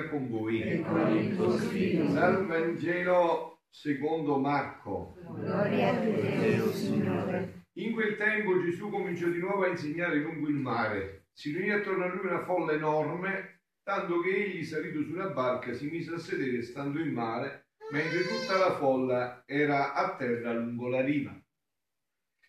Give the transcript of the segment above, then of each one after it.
sia con voi. E con il tuo spirito. Dal Vangelo secondo Marco. Gloria a te, Signore. In quel tempo Gesù cominciò di nuovo a insegnare lungo il mare. Si riunì attorno a lui una folla enorme, tanto che egli, salito su una barca, si mise a sedere stando in mare, mentre tutta la folla era a terra lungo la riva.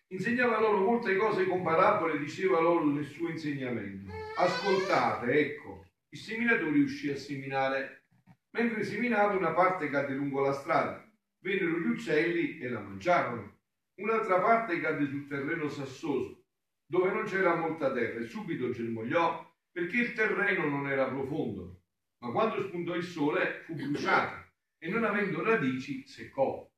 Insegnava loro molte cose con parabole, diceva loro nel suo insegnamento. Ascoltate, ecco, il seminatore uscì a seminare. Mentre seminava una parte cadde lungo la strada. Vennero gli uccelli e la mangiarono. Un'altra parte cadde sul terreno sassoso, dove non c'era molta terra, e subito germogliò perché il terreno non era profondo. Ma quando spuntò il sole fu bruciata e non avendo radici seccò.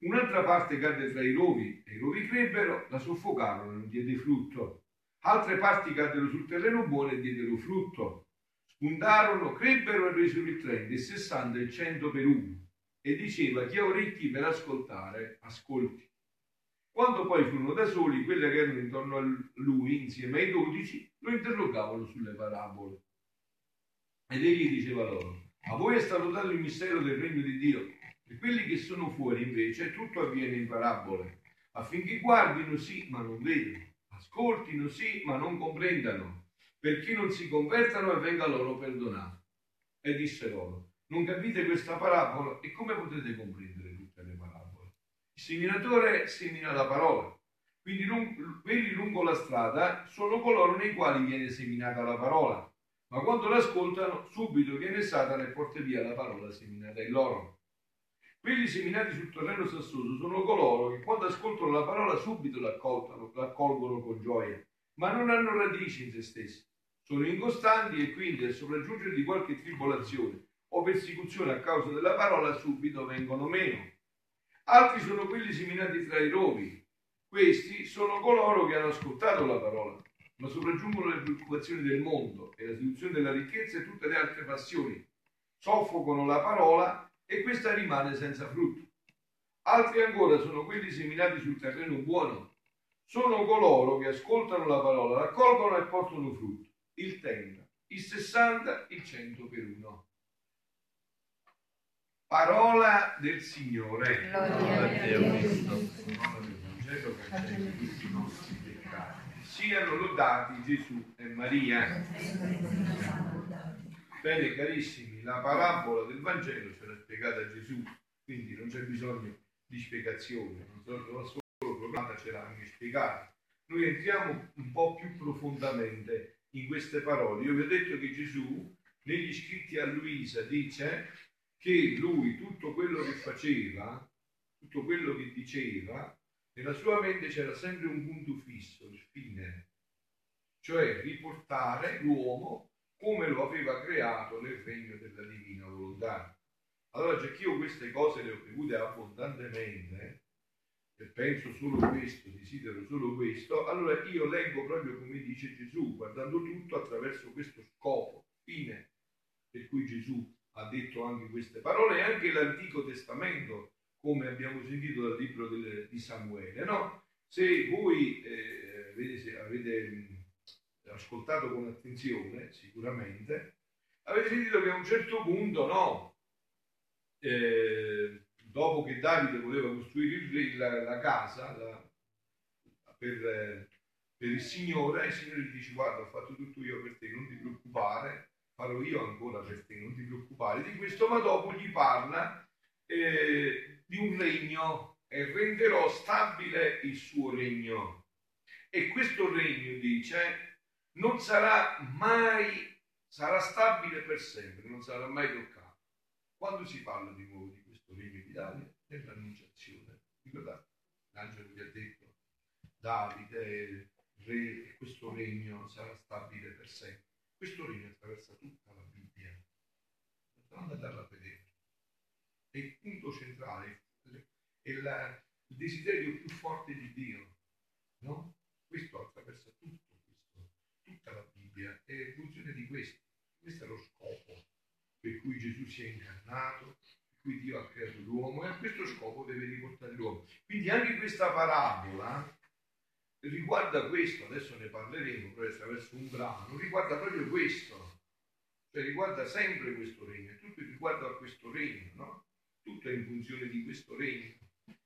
Un'altra parte cadde tra i rovi e i rovi crebbero, la soffocarono e non diede frutto. Altre parti caddero sul terreno buono e diedero frutto. Spuntarono, crebbero e resero il trento, il sessanta e il cento per uno. E diceva chi ha orecchi per ascoltare, ascolti. Quando poi furono da soli, quelle che erano intorno a lui, insieme ai dodici, lo interrogavano sulle parabole. Ed egli diceva loro, a voi è stato dato il mistero del regno di Dio, per quelli che sono fuori invece tutto avviene in parabole, affinché guardino sì, ma non vedano, ascoltino sì, ma non comprendano, perché non si convertano e venga loro perdonato. E disse loro, non capite questa parabola e come potete comprendere tutte le parabole? Il seminatore semina la parola, quindi quelli lungo la strada sono coloro nei quali viene seminata la parola, ma quando l'ascoltano subito viene Satana e porta via la parola seminata in loro. Quelli seminati sul terreno sassoso sono coloro che quando ascoltano la parola subito l'accolgono con gioia, ma non hanno radici in se stessi. Sono incostanti e quindi al sopraggiungere di qualche tribolazione o persecuzione a causa della parola subito vengono meno. Altri sono quelli seminati tra i rovi. Questi sono coloro che hanno ascoltato la parola, ma sopraggiungono le preoccupazioni del mondo e la seduzione della ricchezza e tutte le altre passioni. Soffocano la parola e questa rimane senza frutto. Altri ancora sono quelli seminati sul terreno buono. Sono coloro che ascoltano la parola, raccolgono e portano frutto. Il 30, il 60, il 100 per uno. Parola del Signore. Gloria. Siano lodati Gesù e Maria. Bene, carissimi, la parabola del Vangelo ce l'ha spiegata Gesù, quindi non c'è bisogno di spiegazione, non solo, programmata ce l'ha anche spiegata. Noi entriamo un po' più profondamente in queste parole. Io vi ho detto che Gesù negli scritti a Luisa dice che lui tutto quello che faceva, tutto quello che diceva, nella sua mente c'era sempre un punto fisso, il fine, cioè riportare l'uomo come lo aveva creato nel regno della divina volontà. Allora, già che io queste cose le ho bevute abbondantemente, e penso solo questo, desidero solo questo, allora io leggo proprio come dice Gesù, guardando tutto attraverso questo scopo, fine, per cui Gesù ha detto anche queste parole, e anche l'Antico Testamento, come abbiamo sentito dal libro di Samuele, no? Se voi eh, avete, avete ascoltato con attenzione, sicuramente, avete sentito che a un certo punto, no, eh, dopo che Davide voleva costruire il, la, la, casa la, per, per, il Signore, il Signore gli dice guarda ho fatto tutto io per te, non ti preoccupare, farò io ancora per te, non ti preoccupare di questo, ma dopo gli parla eh, di un regno e renderò stabile il suo regno. E questo regno, dice, non sarà mai, sarà stabile per sempre, non sarà mai toccato. Quando si parla di questo Davide, nell'annunciazione, ricordate, l'angelo gli ha detto, Davide, re, questo regno sarà stabile per sempre. Questo regno attraversa tutta la Bibbia. Andate a vedere. È il punto centrale, è la, il desiderio più forte di Dio. No? Questo attraversa tutto tutta la Bibbia è funzione di questo. Questo è lo scopo per cui Gesù si è incarnato, cui Dio ha creato l'uomo e a questo scopo deve riportare l'uomo. Quindi anche questa parabola riguarda questo, adesso ne parleremo proprio attraverso un brano, riguarda proprio questo, cioè riguarda sempre questo regno, tutto riguarda a questo regno, no? Tutto è in funzione di questo regno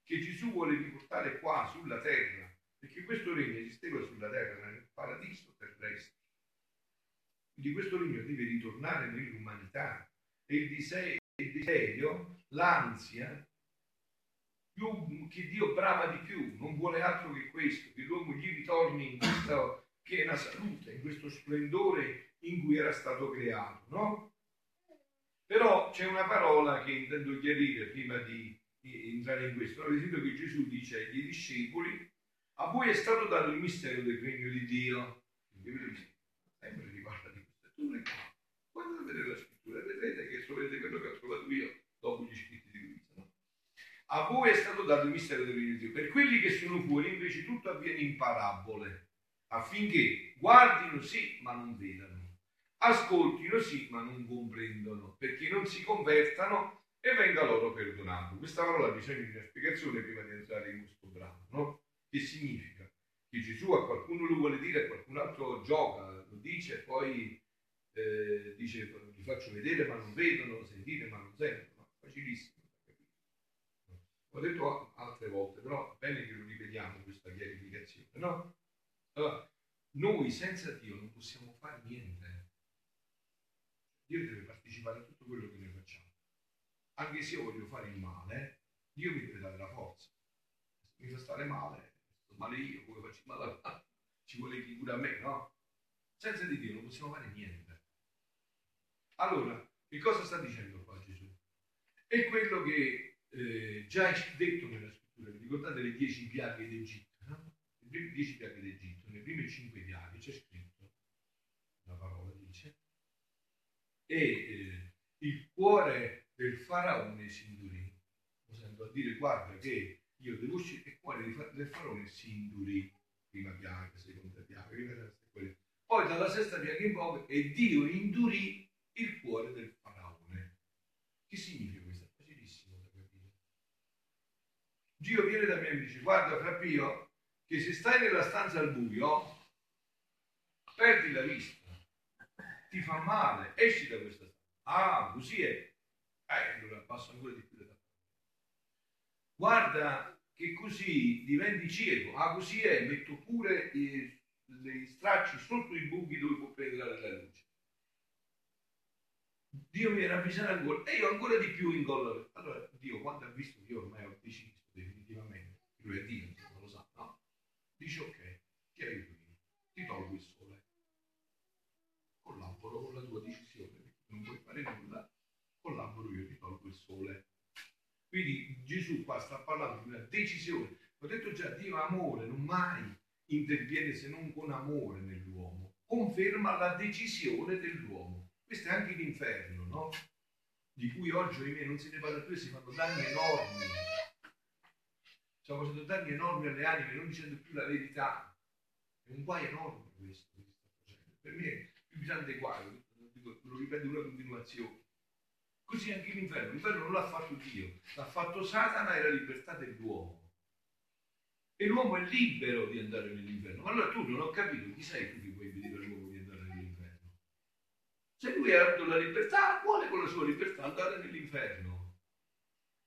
che Gesù vuole riportare qua sulla terra, perché questo regno esisteva sulla terra, nel paradiso terrestre. Quindi questo regno deve ritornare nell'umanità e il desiderio, l'ansia più, che Dio brama di più, non vuole altro che questo, che l'uomo gli ritorni in questa piena salute, in questo splendore in cui era stato creato, no? Però c'è una parola che intendo chiarire prima di, di entrare in questo. Avete sentito che Gesù dice ai discepoli, a voi è stato dato il mistero del regno di Dio. Sempre riparla di. Quando vedete la scrittura, vedrete che sapete quello che ho io dopo gli scritti di Luisa. No? A voi è stato dato il mistero del regno di Dio. Per quelli che sono fuori invece tutto avviene in parabole, affinché guardino sì, ma non vedano ascoltino sì, ma non comprendono, perché non si convertano e venga loro perdonato. Questa parola ha bisogno di una spiegazione prima di entrare in questo brano, no? Che significa? Che Gesù a qualcuno lo vuole dire, a qualcun altro gioca, lo dice e poi eh, dice vi faccio vedere ma non vedono, sentire ma non sentono. Facilissimo. Ho detto altre volte, però è bene che lo ripetiamo questa chiarificazione, no? Allora, noi senza Dio non possiamo fare niente. Dio deve partecipare a tutto quello che noi facciamo. Anche se io voglio fare il male, Dio mi deve dare la forza. Se mi fa stare male, sto male io, come faccio male ci vuole chi cura a me, no? Senza di Dio non possiamo fare niente. Allora, che cosa sta dicendo qua Gesù? È quello che eh, già è detto nella scrittura, vi ricordate le dieci piaghe d'Egitto, no? Le prime dieci piaghe d'Egitto, nelle prime cinque piaghe c'è scritto, la parola dice, e eh, il cuore del faraone si indurì. Sento a dire, guarda che io devo uscire, il cuore del faraone si indurì, prima piaga, seconda piaga, prima quella. Poi dalla sesta piaga in poi, e Dio indurì il cuore del faraone. Che significa questo? È facilissimo da capire. Dio viene da me e mi dice, guarda fra Pio, che se stai nella stanza al buio, perdi la vista ti fa male, esci da questa stanza. Ah, così è. Eh, allora passo ancora di più da Guarda che così diventi cieco. Ah, così è, metto pure i, i stracci sotto i buchi dove può penetrare la luce. Dio mi era avvisato ancora e io ancora di più ingollo. Allora Dio quando ha visto che io ormai ho deciso definitivamente, lui è Dio, non lo sa, no? Dice ok, ti aiuto ti tolgo il sole collaboro con la tua decisione, non puoi fare nulla, collaboro io, ti tolgo il sole. Quindi Gesù qua sta parlando di una decisione. Ho detto già, Dio amore, non mai interviene se non con amore nell'uomo. Conferma la decisione dell'uomo. Questo è anche l'inferno, no? Di cui oggi, ahimè, non se ne parla più si fanno danni enormi. Stiamo facendo danni enormi alle anime, non dicendo più la verità. È un guai enorme questo che sta facendo. Per me più grande guaio, lo ripeto una continuazione. Così anche l'inferno, l'inferno non l'ha fatto Dio, l'ha fatto Satana e la libertà dell'uomo. E l'uomo è libero di andare nell'inferno. Ma allora tu non ho capito, chi sei tu che di andare nell'inferno? Se lui ha avuto la libertà, vuole con la sua libertà andare nell'inferno.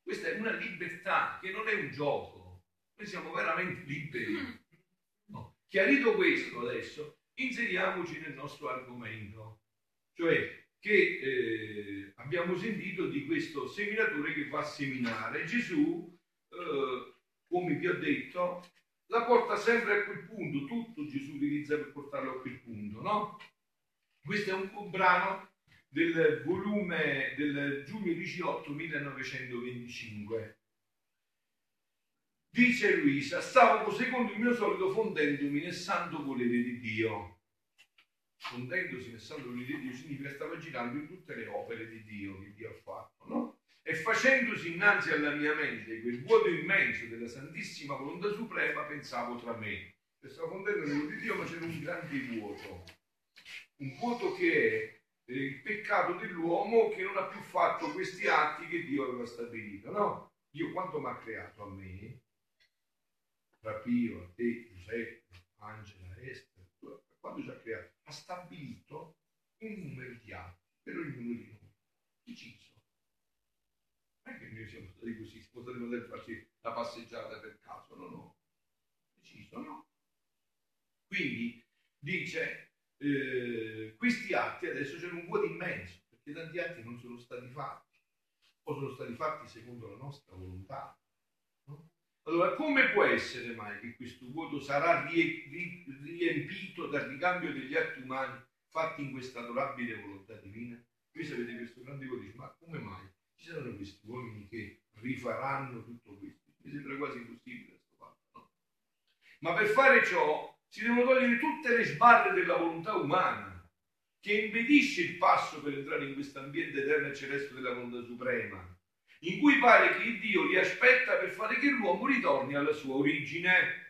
Questa è una libertà che non è un gioco. Noi siamo veramente liberi. No. Chiarito questo adesso, inseriamoci nel nostro argomento, cioè che eh, abbiamo sentito di questo seminatore che va a seminare. Gesù, eh, come vi ho detto, la porta sempre a quel punto, tutto Gesù utilizza per portarlo a quel punto, no? Questo è un brano del volume del giugno 18 1925. Dice Luisa, stavo secondo il mio solito fondendomi nel santo volere di Dio. Fondendosi nel santo volere di Dio significa stava girando in tutte le opere di Dio che Dio ha fatto, no? E facendosi innanzi alla mia mente quel vuoto immenso della Santissima Volontà Suprema, pensavo tra me. Stavo fondendo nel di Dio, ma c'era un grande vuoto un voto che è il peccato dell'uomo che non ha più fatto questi atti che Dio aveva stabilito, no? Dio quanto mi ha creato a me, tra Pio, a te, Giuseppe, Angela, Esther, quando ci ha creato? Ha stabilito un numero di atti per ognuno di noi, deciso. Non è che noi siamo stati così, potremmo andare a farci la passeggiata per caso, no, no, deciso, no. Quindi dice eh, questi atti adesso c'è un vuoto immenso, perché tanti atti non sono stati fatti, o sono stati fatti secondo la nostra volontà. No? Allora, come può essere mai che questo vuoto sarà riempito dal ricambio degli atti umani fatti in questa adorabile volontà divina? Qui sapete questo grande vuoto, dice, ma come mai ci saranno questi uomini che rifaranno tutto questo? Mi sembra quasi impossibile questo fatto, no? Ma per fare ciò si devono togliere tutte le sbarre della volontà umana che impedisce il passo per entrare in questo ambiente eterno e celeste della volontà suprema in cui pare che Dio li aspetta per fare che l'uomo ritorni alla sua origine.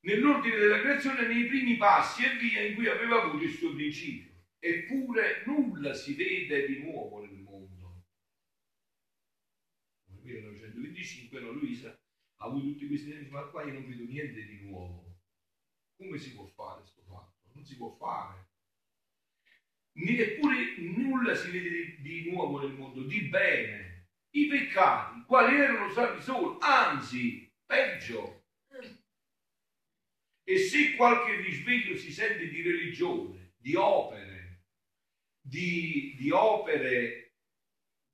Nell'ordine della creazione, nei primi passi e via in cui aveva avuto il suo principio. Eppure nulla si vede di nuovo nel mondo. Nel 1925 no, Luisa ha avuto tutti questi anni, ma qua io non vedo niente di nuovo. Come si può fare questo fatto? Non si può fare neppure nulla si vede di, nuovo nel mondo, di bene. I peccati, quali erano salvi solo, anzi, peggio. E se qualche risveglio si sente di religione, di opere, di, di opere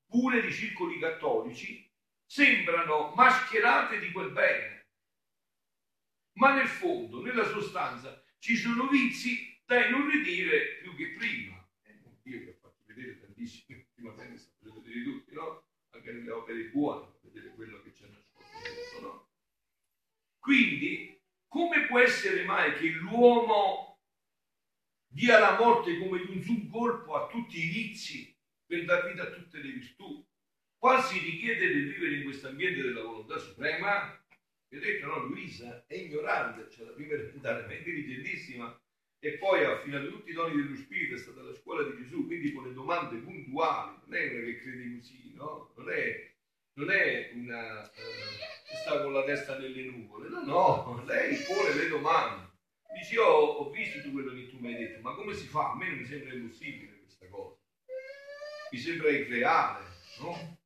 pure di circoli cattolici, sembrano mascherate di quel bene. Ma nel fondo, nella sostanza, ci sono vizi da inorridire più che prima. Dio che ha fatto vedere tantissimi ultimamente, sta facendo vedere tutti, no? Anche nelle opere buone, vedere quello che c'è nascosto no? Quindi, come può essere mai che l'uomo dia la morte come di un su colpo a tutti i vizi per dar vita a tutte le virtù? Qua si richiede di vivere in questo ambiente della volontà suprema. Vi ho detto, no, Luisa è ignorante, cioè la prima elementare, ma è intelligentissima e poi ha affinato tutti i doni dello Spirito, è stata la scuola di Gesù, quindi con le domande puntuali, non è una che crede così, no? Non è, non è una eh, che sta con la testa nelle nuvole, no, no, lei pone le domande. Dici, io ho, ho visto tutto quello che tu mi hai detto, ma come si fa? A me non mi sembra impossibile questa cosa. Mi sembra irreale, no?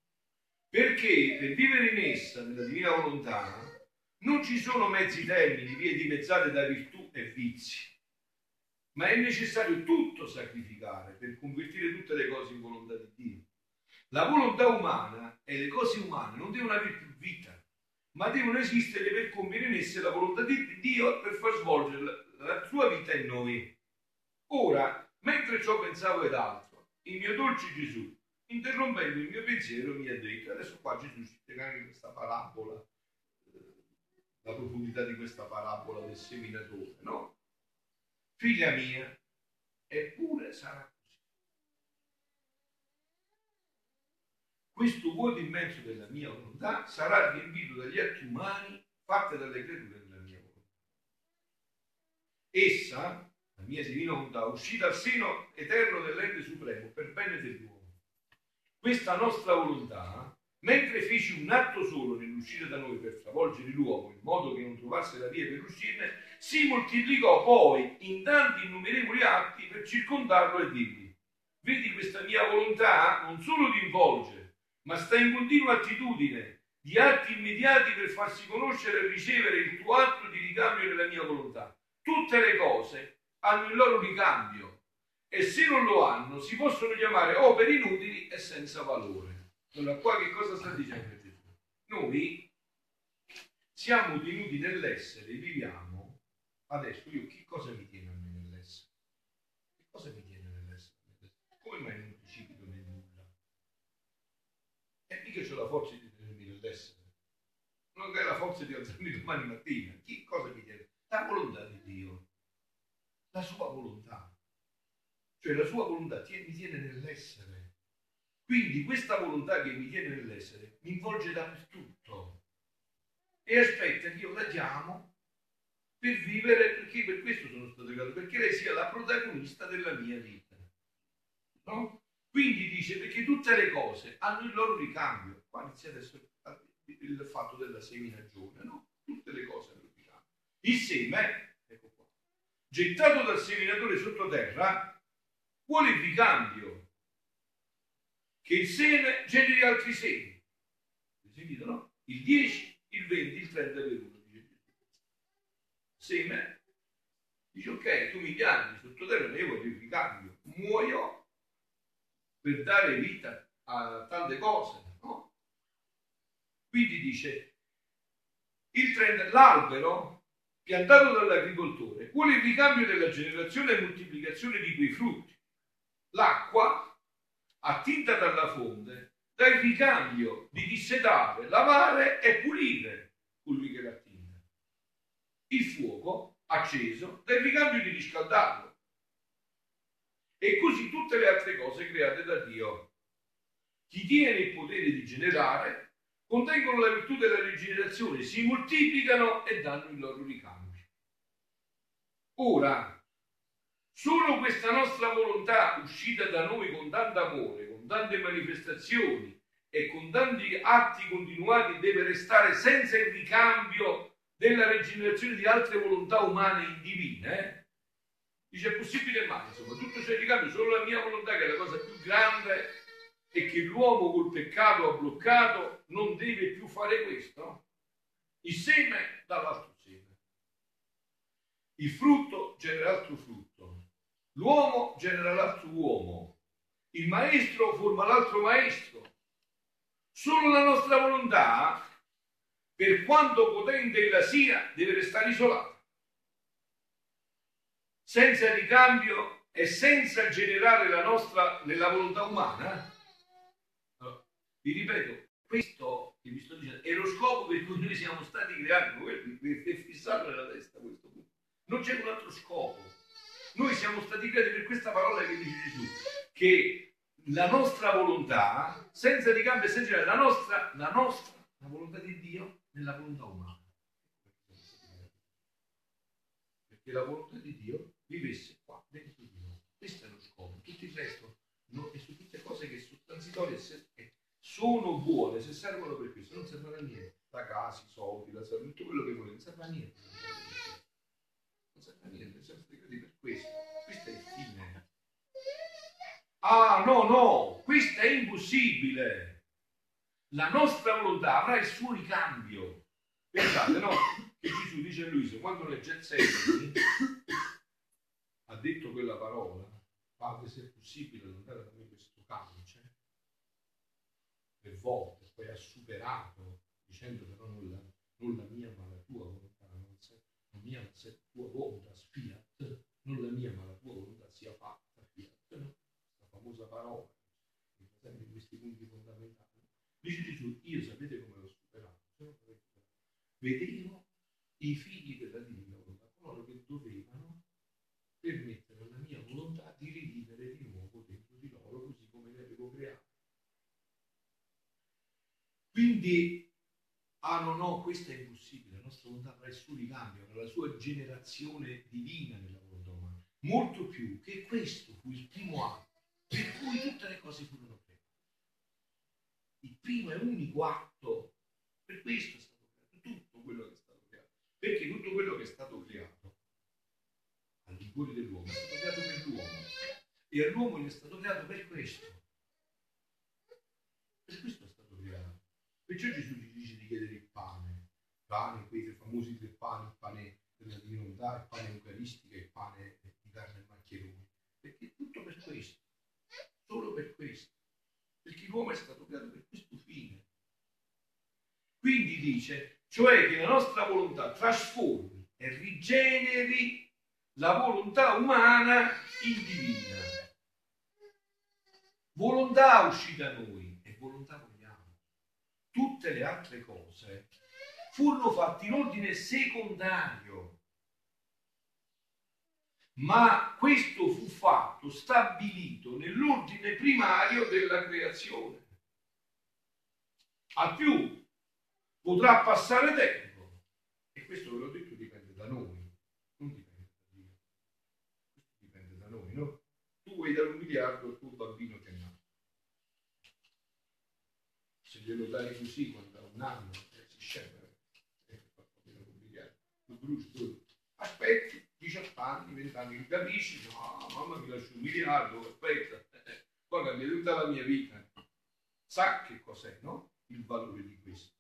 Perché per vivere in essa, nella divina volontà, non ci sono mezzi termini, vie dimezzate da virtù e vizi ma è necessario tutto sacrificare per convertire tutte le cose in volontà di Dio. La volontà umana e le cose umane non devono avere più vita, ma devono esistere per compiere in esse la volontà di Dio per far svolgere la, sua vita in noi. Ora, mentre ciò pensavo ed altro, il mio dolce Gesù, interrompendo il mio pensiero, mi ha detto, adesso qua Gesù ci spiega anche questa parabola, la profondità di questa parabola del seminatore, no? figlia mia, eppure sarà così. Questo vuoto immenso della mia volontà sarà riempito dagli atti umani fatti dalle creature della mia volontà. Essa, la mia divina volontà, uscita al seno eterno dell'ente supremo per bene dell'uomo. Questa nostra volontà Mentre feci un atto solo nell'uscire da noi per stravolgere l'uomo, in modo che non trovasse la via per uscirne, si moltiplicò poi in tanti innumerevoli atti per circondarlo e dirgli, vedi questa mia volontà non solo ti involge, ma sta in continua attitudine di atti immediati per farsi conoscere e ricevere il tuo atto di ricambio nella mia volontà. Tutte le cose hanno il loro ricambio e se non lo hanno si possono chiamare opere inutili e senza valore. Allora, qua che cosa sta dicendo Gesù? Noi siamo tenuti nell'essere, viviamo, adesso io che cosa mi tiene a me nell'essere? Che cosa mi tiene nell'essere? Come mai non precipito nel nulla? E mica c'ho la forza di tenermi nell'essere. Non è la forza di alzarmi domani mattina. Che cosa mi tiene? La volontà di Dio. La sua volontà. Cioè la sua volontà mi tiene nell'essere. Quindi questa volontà che mi tiene nell'essere mi involge dappertutto e aspetta che io la chiamo per vivere, perché per questo sono stato creato, perché lei sia la protagonista della mia vita. No? Quindi dice perché tutte le cose hanno il loro ricambio. Qua inizia adesso il fatto della seminagione, no? Tutte le cose hanno il ricambio. Il seme, ecco qua, gettato dal seminatore sottoterra, vuole il ricambio che il seme generi altri semi. sentito, no? Il 10, il 20, il 30 per uno. Seme, dice ok, tu mi piangi sottoterra, ma io voglio il ricambio. Muoio per dare vita a tante cose, no? Quindi dice, il 30, l'albero piantato dall'agricoltore vuole il ricambio della generazione e moltiplicazione di quei frutti. L'acqua, attinta dalla fonte, dà il ricambio di dissetare, lavare e pulire colui che l'attinga. Il fuoco, acceso, dà il ricambio di riscaldarlo. E così tutte le altre cose create da Dio. Chi tiene il potere di generare contengono la virtù della rigenerazione, si moltiplicano e danno il loro ricambio. Ora, solo questa nostra volontà uscita da noi con tanto amore, con tante manifestazioni e con tanti atti continuati deve restare senza il ricambio della rigenerazione di altre volontà umane divine. Eh? Dice è possibile mai, insomma, tutto c'è il ricambio, solo la mia volontà che è la cosa più grande e che l'uomo col peccato ha bloccato non deve più fare questo. Il seme dall'altro seme. Il frutto genera altro frutto. L'uomo genera l'altro uomo. Il maestro forma l'altro maestro. Solo la nostra volontà, per quanto potente ella sia, deve restare isolata. Senza ricambio e senza generare la nostra nella volontà umana, vi ripeto, questo che vi sto dicendo è lo scopo per cui noi siamo stati creati, è fissato nella testa questo punto. Non c'è un altro scopo. Noi siamo stati creati per questa parola che dice Gesù, che la nostra volontà, senza ricambio e senza la nostra, la nostra, la volontà di Dio nella volontà umana. Perché la volontà di Dio vivesse qua dentro di noi. Questo è lo scopo. Tutto il resto no, è su tutte cose che sono transitorie e sono buone se servono per questo, non servono a niente. La casa, i soldi, la salute, tutto quello che vuole, non serve a niente. Non serve a niente, siamo stati creati per questo. Questo è il fine. Ah, no, no, questo è impossibile. La nostra volontà avrà il suo ricambio. Pensate, no? Che Gesù dice a Luisa, quando legge il Gezzemani, ha detto quella parola, Padre, se è possibile, allontanare da me questo camice per volte, poi ha superato dicendo però non la, non la mia ma la tua volontà, mia se tua volontà, fiat, non la mia ma la tua volontà sia fatta, fiat, no? la famosa parola che presenta in questi punti fondamentali. Dice Gesù, io sapete come l'ho superato? Vedevo i figli della divina volontà, coloro che dovevano permettere alla mia volontà di rivivere di nuovo dentro di loro così come li avevo creati. Quindi, ah no, no, questo è impossibile, nostra volontà avrà il suo ricambio, avrà la sua generazione divina nella volontà umana, molto più che questo fu il primo atto per cui tutte le cose furono create. Il primo e unico atto, per questo è stato creato tutto quello che è stato creato, perché tutto quello che è stato creato all'infuori dell'uomo è stato creato per l'uomo e all'uomo gli è stato creato per questo. Per questo Perciò Gesù ci dice di chiedere pane, quei famosi tre pani, il pane della divinità, il pane eucaristica e il pane di carne e maccheroni. Perché tutto per questo, solo per questo. Perché l'uomo è stato creato per questo fine. Quindi dice, cioè che la nostra volontà trasformi e rigeneri la volontà umana in divina. Volontà uscita da noi e volontà tutte le altre cose furono fatte in ordine secondario. Ma questo fu fatto, stabilito nell'ordine primario della creazione. Al più potrà passare tempo, e questo ve l'ho detto dipende da noi, non dipende da Dio. Dipende da noi, no? Tu vuoi dare un miliardo al tuo bambino che è nato se glielo dai così quando ha un anno eh, si scende è meno complicato tu aspetti 18 anni 20 anni capisci no mamma mi lascio un miliardo aspetta poi cambia tutta la mia vita sa che cos'è no il valore di questo.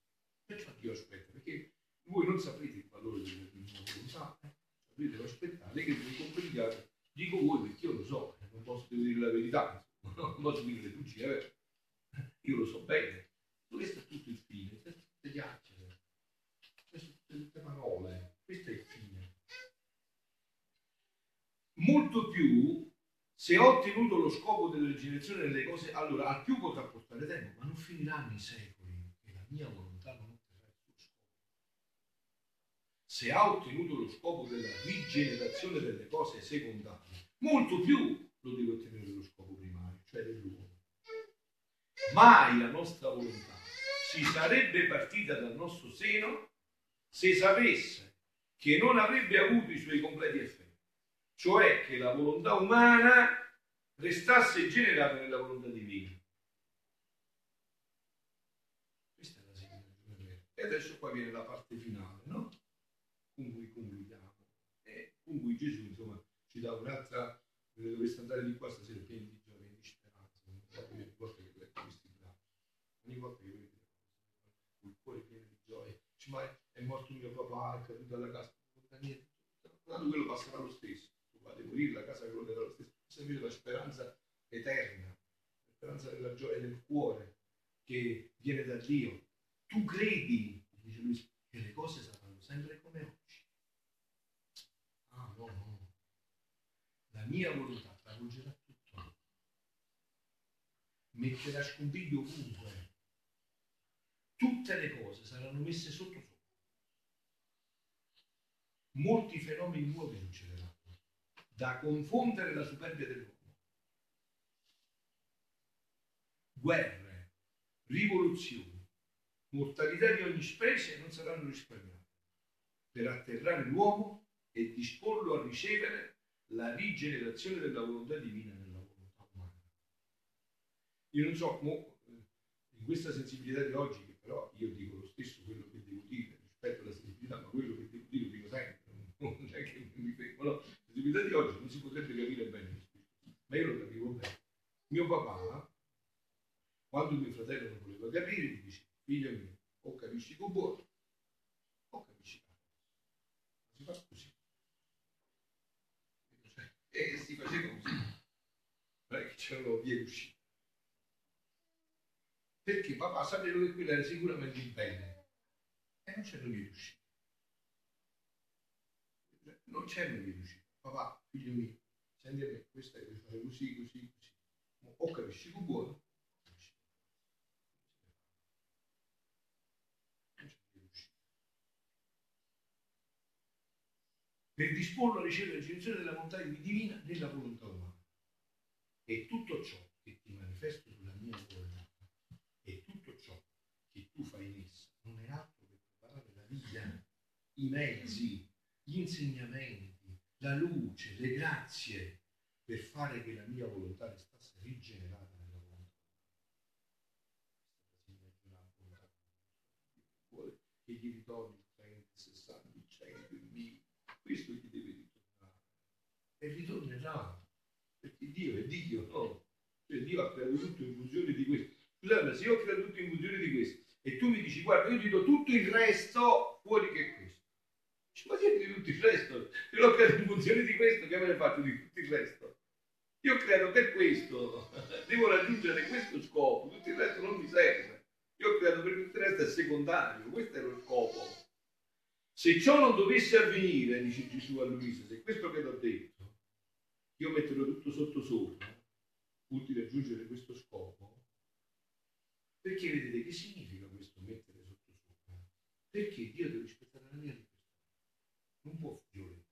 Perciò Dio aspetta, perché voi non saprete il valore della mia volontà, eh? sapete aspettare che vi comprendiate. Dico voi perché io lo so, eh, non posso dire la verità, non posso dire le bugie, eh? io lo so bene. Questo è tutto il fine, queste chiacchiere, queste tutte parole, questo è il fine. Molto più se ho ottenuto lo scopo della rigenerazione delle cose, allora al più potrà portare tempo, ma non finiranno i secoli che la mia volontà non otterrà il suo scopo. Se ha ottenuto lo scopo della rigenerazione delle cose secondarie, molto più lo deve ottenere lo scopo primario, cioè dell'uomo. Mai la nostra volontà si sarebbe partita dal nostro seno se sapesse che non avrebbe avuto i suoi completi effetti cioè che la volontà umana restasse generata nella volontà divina. Questa è la significazione E adesso qua viene la parte finale, no? Con cui concludiamo. E con cui Gesù, insomma, ci dà un'altra, dovreste andare di qua stasera pieni di gioia e di speranza. Ogni volta che questi brani, ogni volta che vedete il cuore pieno di gioia, dice, ma è morto mio papà, è caduto alla casa, niente. Tanto quello passerà lo stesso fate morire, la casa crollerà lo stesso. Questa la speranza eterna, la speranza della gioia del cuore che viene da Dio. Tu credi, dice lui, che le cose saranno sempre come oggi. Ah no, no. La mia volontà travolgerà tutto. Metterà scompiglio ovunque. Tutte le cose saranno messe sotto. Molti fenomeni nuovi succederanno da confondere la superbia dell'uomo. Guerre, rivoluzioni, mortalità di ogni specie non saranno risparmiate per atterrare l'uomo e disporlo a ricevere la rigenerazione della volontà divina nella volontà umana. Io non so, mo, in questa sensibilità di oggi, che però io dico lo stesso quello che devo dire rispetto alla sensibilità, ma quello che devo dire lo dico sempre, mi no? sensibilità di oggi non si potrebbe capire bene, ma io lo capivo bene. Mio papà, quando mio fratello non voleva capire, gli dice, figlio mio, o capisci con buono, o capisci con Si fa così. E si faceva così. Non è che c'erano vie uscite. Perché papà sapeva che quello era sicuramente il bene. E non c'erano vie uscite. Non c'erano vie uscite papà, figlio mio, senti me, questa è così, così, così. O capisci con buono, per disporlo a ricevere la genizione della volontà divina nella volontà umana. E tutto ciò che ti manifesto sulla mia volontà e tutto ciò che tu fai in essa non è altro che preparare la vita, i mezzi, gli insegnamenti, la luce, le grazie per fare che la mia volontà restasse rigenerata nella volontà. Che gli ritorni il 30, 60, il 100, il 1000. Questo gli deve ritornare. E ritornerà. Perché Dio è Dio, no? Cioè Dio ha creato tutto in funzione di questo. Scusate, se io ho creato tutto in funzione di questo e tu mi dici, guarda, io ti do tutto il resto fuori che questo ma siete di tutto il resto. Io l'ho creato in funzione di questo, che ne faccio di tutto il resto? Io credo per questo, devo raggiungere questo scopo, tutto il resto non mi serve. Io ho creato per tutto il resto è secondario, questo è lo scopo. Se ciò non dovesse avvenire, dice Gesù a Luisa, se questo che ti ho detto, io metterò tutto sotto sopra, pur di raggiungere questo scopo, perché vedete che significa questo mettere sotto sopra? Perché Dio deve rispettare la mia libertà non può violentare.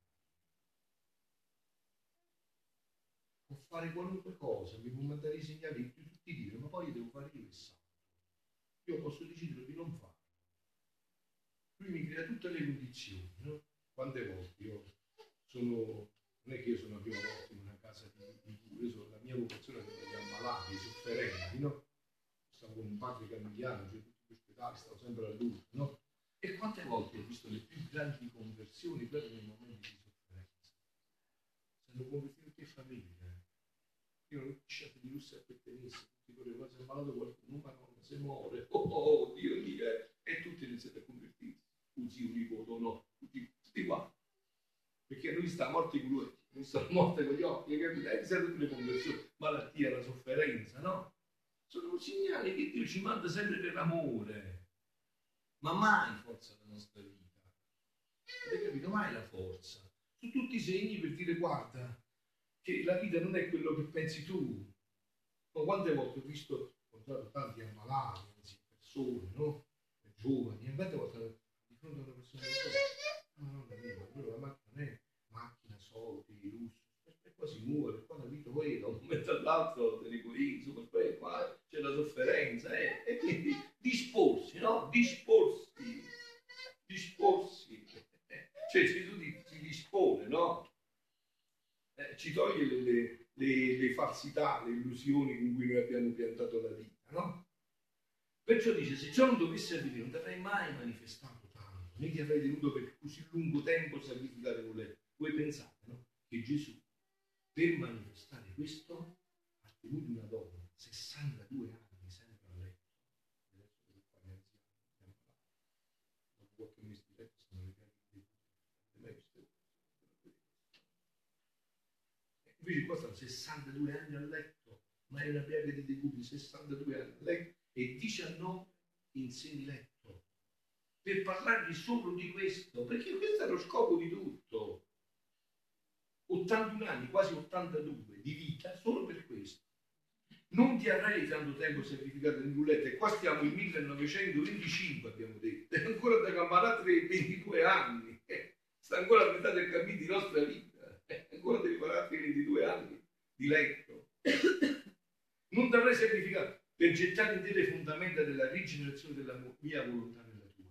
Può fare qualunque cosa, mi può mandare i segnali di tutti dire, ma poi io devo fare io il santo. Io posso decidere di non farlo. Lui mi crea tutte le condizioni, no? Quante volte io sono, non è che io sono la prima volta in una casa di, di cure, la mia vocazione è quella di ammalati, sofferenti, no? Stavo con un padre cambiano, cioè tutti gli ospedali, stavo sempre a lui, no? E quante volte ho visto le più grandi conversioni proprio nei momenti di sofferenza? Si hanno convertito tutte famiglie. io non lasciate di lusso a quel tennis, ti correva, se è malato qualcuno, ma no, se muore, oh, oh Dio mio, e tutti iniziate a convertirsi, un zio, un nipote, no, tutti, tutti qua, perché lui sta morto con lui, non sta morto con gli occhi, capite? E tutte le conversioni, malattia, la sofferenza, no? Sono segnali che Dio ci manda sempre per amore, ma mai forza la nostra vita. Avete capito? Mai la forza. Su tutti i segni per dire guarda che la vita non è quello che pensi tu. Ma quante volte ho visto, ho tanti ammalati, persone, no? Giovani, e quante volte di fronte a una persona che dice, no, no, ma allora la macchina non è macchina, soldi, lusso, e qua si muore, qua la vita poi da un momento all'altro te puoi, insomma, poi qua c'è la sofferenza, eh? e quindi disporsi, no? Disporsi, disporsi. Cioè Gesù si dispone, no? Eh, ci toglie le, le, le, le, falsità, le illusioni con cui noi abbiamo piantato la vita, no? Perciò dice, se ciò non dovesse avvenire, non ti avrei mai manifestato tanto, né ti avrei tenuto per così lungo tempo sacrificare con lei. Voi pensate, no? Che Gesù, per manifestare questo, ha tenuto una donna 62 anni Invece qua stanno 62 anni a letto, ma è una piaga di decubi, 62 anni a letto e 19 in semiletto. Per parlargli solo di questo, perché questo è lo scopo di tutto. 81 anni, quasi 82 di vita solo per questo. Non ti avrei tanto tempo sacrificato in rulletta, e qua stiamo in 1925, abbiamo detto, e ancora da camminare 22 anni, sta ancora a metà del cammino di nostra vita. Ancora devi fare altri 22 anni di letto. Non ti avrei sacrificato per gettare in te le fondamenta della rigenerazione della mia volontà nella tua.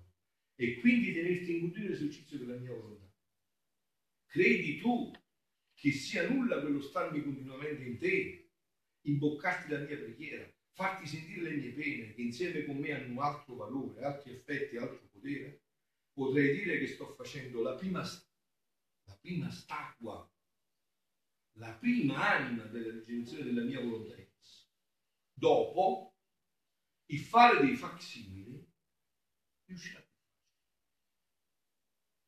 E quindi tenerti in continuo esercizio della mia volontà. Credi tu che sia nulla quello starmi continuamente in te, imboccarti la mia preghiera, farti sentire le mie pene, che insieme con me hanno altro valore, altri effetti, altro potere? Potrei dire che sto facendo la prima, la prima statua la prima anima della rigenerazione della mia volontà. Dopo, il fare dei facsimili riuscirà più facile.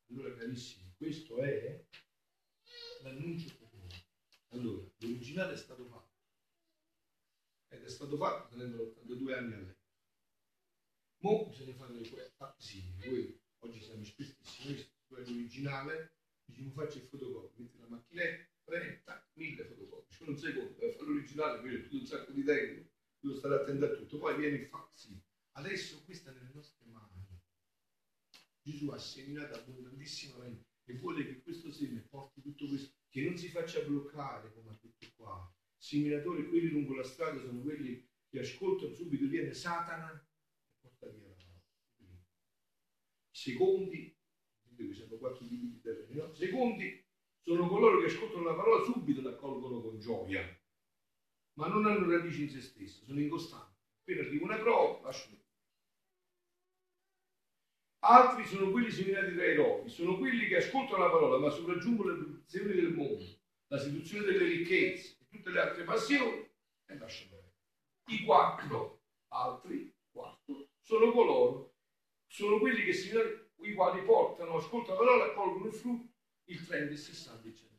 Allora, carissimi, questo è l'annuncio noi. Allora, l'originale è stato fatto. Ed è stato fatto tenendo 82 anni a letto. Mo bisogna fare le facsimili. Voi oggi siamo espertissimi, noi l'originale, diciamo faccio il fotocopio, metti la macchinetta, 30, 1000 fotocopi, ci un secondo per fare l'originale, quindi tutto un sacco di tempo, devo stare attento a tutto, poi viene il faxi. Adesso questa è nelle nostre mani. Gesù ha seminato abbondantissimamente e vuole che questo seme porti tutto questo, che non si faccia bloccare come. Seminatori, quelli lungo la strada sono quelli che ascoltano subito, viene Satana e porta via la parola. Secondi, che sono quattro di terreni, no? Secondi sono coloro che ascoltano la parola subito l'accolgono con gioia, ma non hanno radici in se stesso, sono incostanti. Appena arriva una prova, lasciano. Altri sono quelli seminati tra i rovi, sono quelli che ascoltano la parola, ma sopraggiungono le seduzioni del mondo, la seduzione delle ricchezze tutte le altre passioni e lasciano. I quattro, altri, quattro, sono coloro, sono quelli che seminati, i quali portano, ascoltano la parola e accolgono il frutto il 30, il 60 e il 100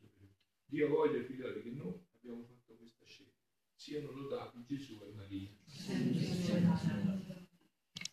Dio voglia, figlioli, che noi abbiamo fatto questa scelta. Siano lodati Gesù e Maria.